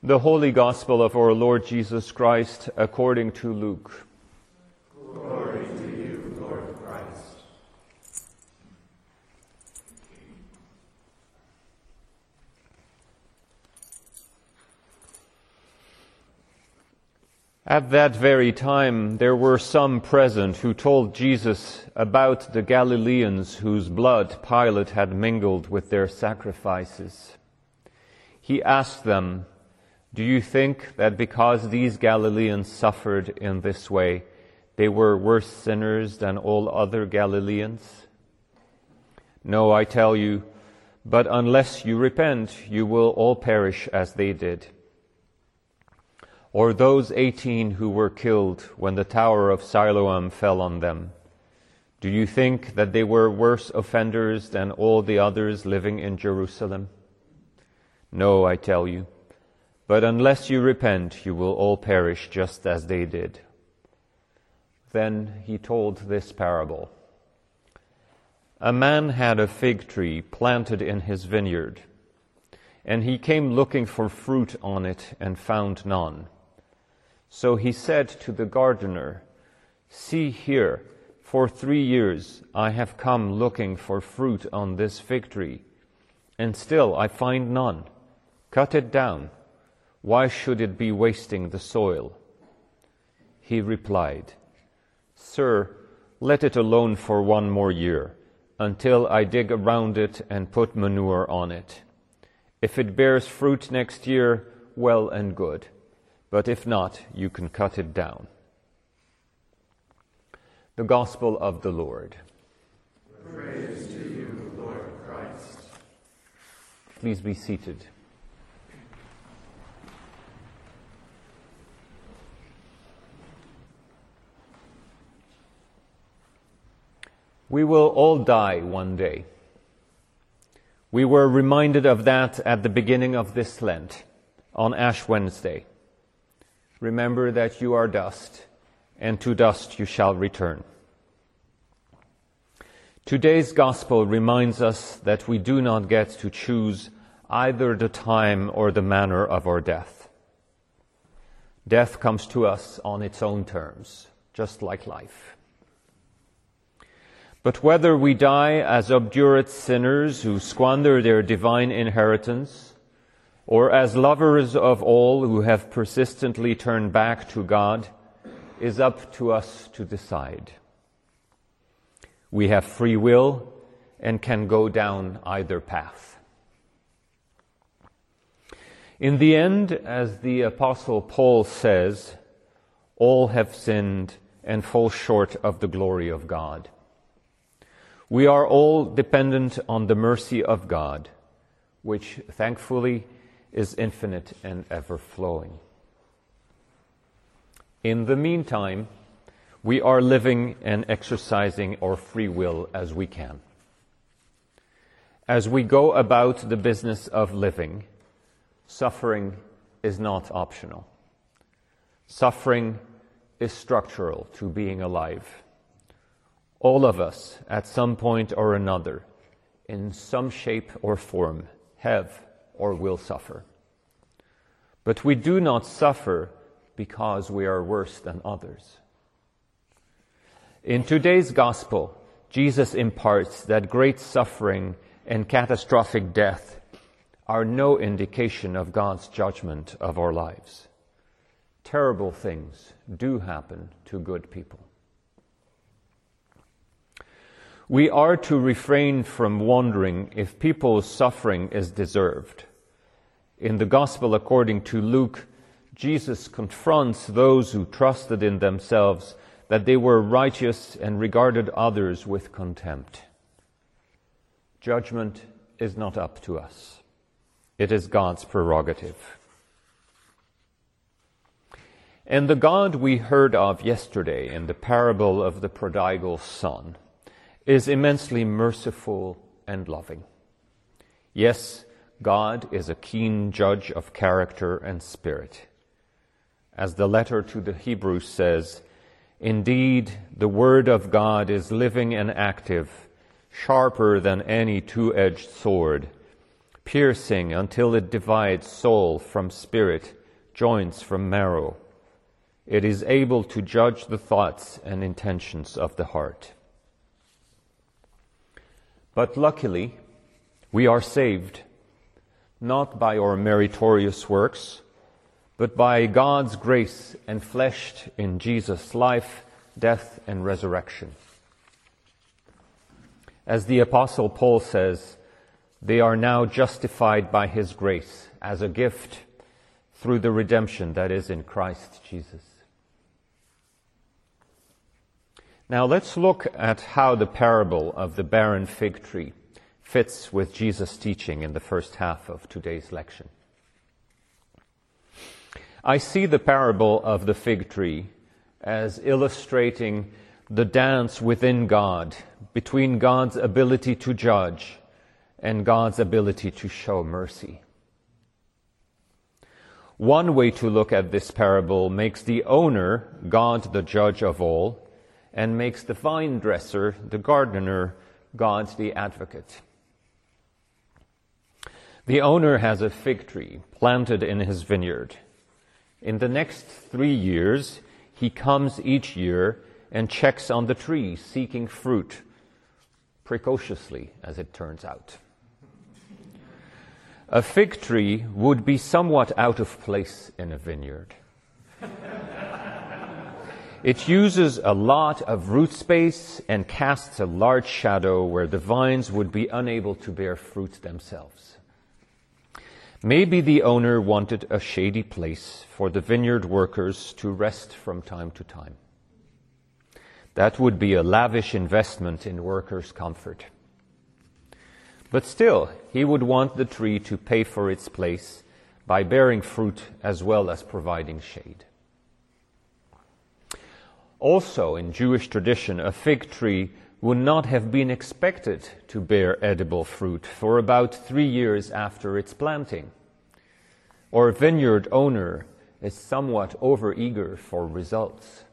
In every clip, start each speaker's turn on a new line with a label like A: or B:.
A: The Holy Gospel of our Lord Jesus Christ according to Luke.
B: Glory to you, Lord Christ.
A: At that very time, there were some present who told Jesus about the Galileans whose blood Pilate had mingled with their sacrifices. He asked them, Do you think that because these Galileans suffered in this way, they were worse sinners than all other Galileans? No, I tell you, but unless you repent, you will all perish as they did or those eighteen who were killed when the tower of Siloam fell on them? Do you think that they were worse offenders than all the others living in Jerusalem? No, I tell you. But unless you repent, you will all perish just as they did. Then he told this parable. A man had a fig tree planted in his vineyard, and he came looking for fruit on it and found none. So he said to the gardener, See here, for three years I have come looking for fruit on this fig tree, and still I find none. Cut it down. Why should it be wasting the soil? He replied, Sir, let it alone for one more year, until I dig around it and put manure on it. If it bears fruit next year, well and good but if not, you can cut it down. The Gospel of the Lord.
B: Praise to you, Lord Christ.
A: Please be seated. We will all die one day. We were reminded of that at the beginning of this Lent, on Ash Wednesday. Remember that you are dust, and to dust you shall return. Today's gospel reminds us that we do not get to choose either the time or the manner of our death. Death comes to us on its own terms, just like life. But whether we die as obdurate sinners who squander their divine inheritance, or as lovers of all who have persistently turned back to God, is up to us to decide. We have free will and can go down either path. In the end, as the apostle Paul says, all have sinned and fall short of the glory of God. We are all dependent on the mercy of God, which thankfully is infinite and ever flowing. In the meantime, we are living and exercising our free will as we can. As we go about the business of living, suffering is not optional. Suffering is structural to being alive. All of us, at some point or another, in some shape or form, have or will suffer. But we do not suffer because we are worse than others. In today's gospel, Jesus imparts that great suffering and catastrophic death are no indication of God's judgment of our lives. Terrible things do happen to good people. We are to refrain from wondering if people's suffering is deserved. In the Gospel according to Luke, Jesus confronts those who trusted in themselves that they were righteous and regarded others with contempt. Judgment is not up to us. It is God's prerogative. And the God we heard of yesterday in the parable of the prodigal son is immensely merciful and loving. Yes, God is a keen judge of character and spirit. As the letter to the Hebrews says, Indeed, the Word of God is living and active, sharper than any two edged sword, piercing until it divides soul from spirit, joints from marrow. It is able to judge the thoughts and intentions of the heart. But luckily, we are saved, not by our meritorious works, but by God's grace and fleshed in Jesus' life, death, and resurrection. As the apostle Paul says, they are now justified by his grace as a gift through the redemption that is in Christ Jesus. Now let's look at how the parable of the barren fig tree fits with Jesus' teaching in the first half of today's lecture. I see the parable of the fig tree as illustrating the dance within God between God's ability to judge and God's ability to show mercy. One way to look at this parable makes the owner God the judge of all, and makes the vine dresser, the gardener, God's the advocate. The owner has a fig tree planted in his vineyard. In the next three years, he comes each year and checks on the tree, seeking fruit, precociously, as it turns out. A fig tree would be somewhat out of place in a vineyard. it uses a lot of root space and casts a large shadow where the vines would be unable to bear fruit themselves. Maybe the owner wanted a shady place for the vineyard workers to rest from time to time. That would be a lavish investment in workers' comfort. But still, he would want the tree to pay for its place by bearing fruit as well as providing shade. Also, in Jewish tradition, a fig tree would not have been expected to bear edible fruit for about three years after its planting. Or a vineyard owner is somewhat overeager for results.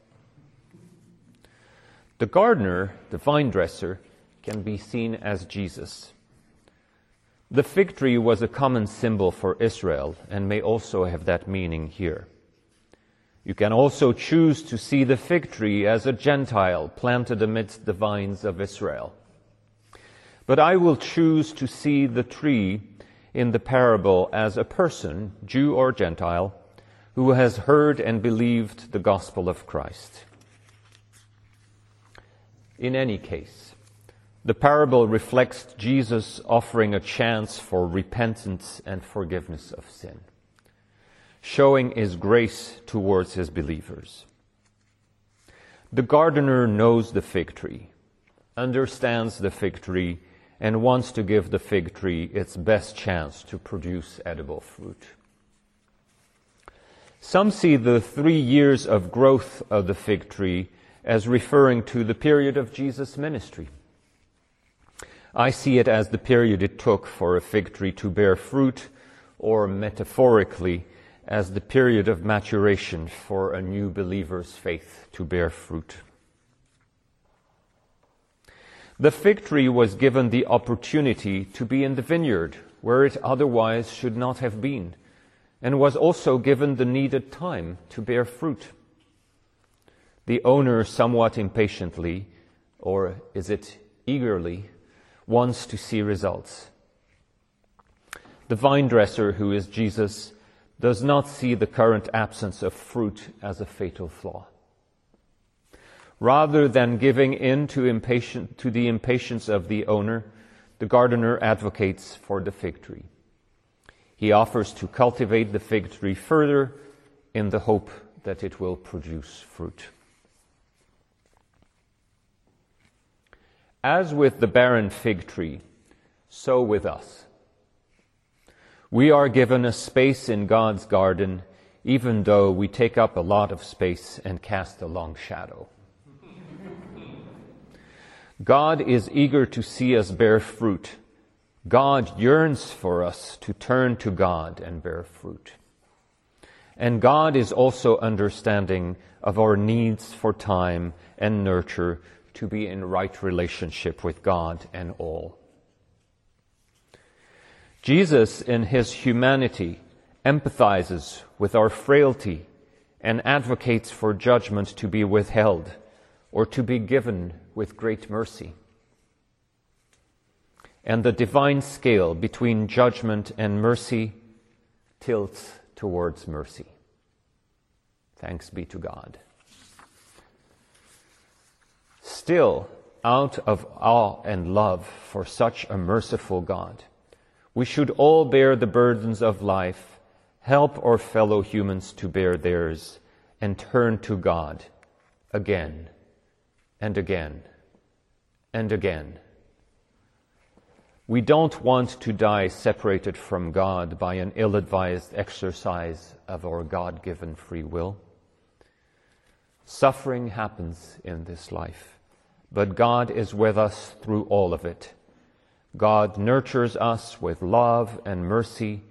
A: The gardener, the vine dresser, can be seen as Jesus. The fig tree was a common symbol for Israel and may also have that meaning here. You can also choose to see the fig tree as a Gentile planted amidst the vines of Israel. But I will choose to see the tree in the parable as a person, Jew or Gentile, who has heard and believed the gospel of Christ. In any case, the parable reflects Jesus offering a chance for repentance and forgiveness of sin, showing his grace towards his believers. The gardener knows the fig tree, understands the fig tree, and wants to give the fig tree its best chance to produce edible fruit. Some see the three years of growth of the fig tree as referring to the period of Jesus' ministry. I see it as the period it took for a fig tree to bear fruit, or metaphorically, as the period of maturation for a new believer's faith to bear fruit. The fig tree was given the opportunity to be in the vineyard, where it otherwise should not have been, and was also given the needed time to bear fruit. The owner somewhat impatiently, or is it eagerly, wants to see results. The vine dresser, who is Jesus, does not see the current absence of fruit as a fatal flaw. Rather than giving in to, impatient, to the impatience of the owner, the gardener advocates for the fig tree. He offers to cultivate the fig tree further in the hope that it will produce fruit. As with the barren fig tree, so with us. We are given a space in God's garden, even though we take up a lot of space and cast a long shadow. God is eager to see us bear fruit. God yearns for us to turn to God and bear fruit. And God is also understanding of our needs for time and nurture to be in right relationship with God and all. Jesus, in his humanity, empathizes with our frailty and advocates for judgment to be withheld or to be given with great mercy. And the divine scale between judgment and mercy tilts towards mercy. Thanks be to God. Still, out of awe and love for such a merciful God, we should all bear the burdens of life, help our fellow humans to bear theirs, and turn to God again and again and again. We don't want to die separated from God by an ill advised exercise of our God given free will. Suffering happens in this life, but God is with us through all of it. God nurtures us with love and mercy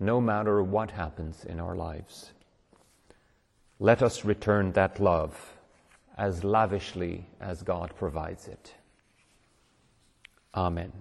A: no matter what happens in our lives. Let us return that love as lavishly as God provides it. Amen.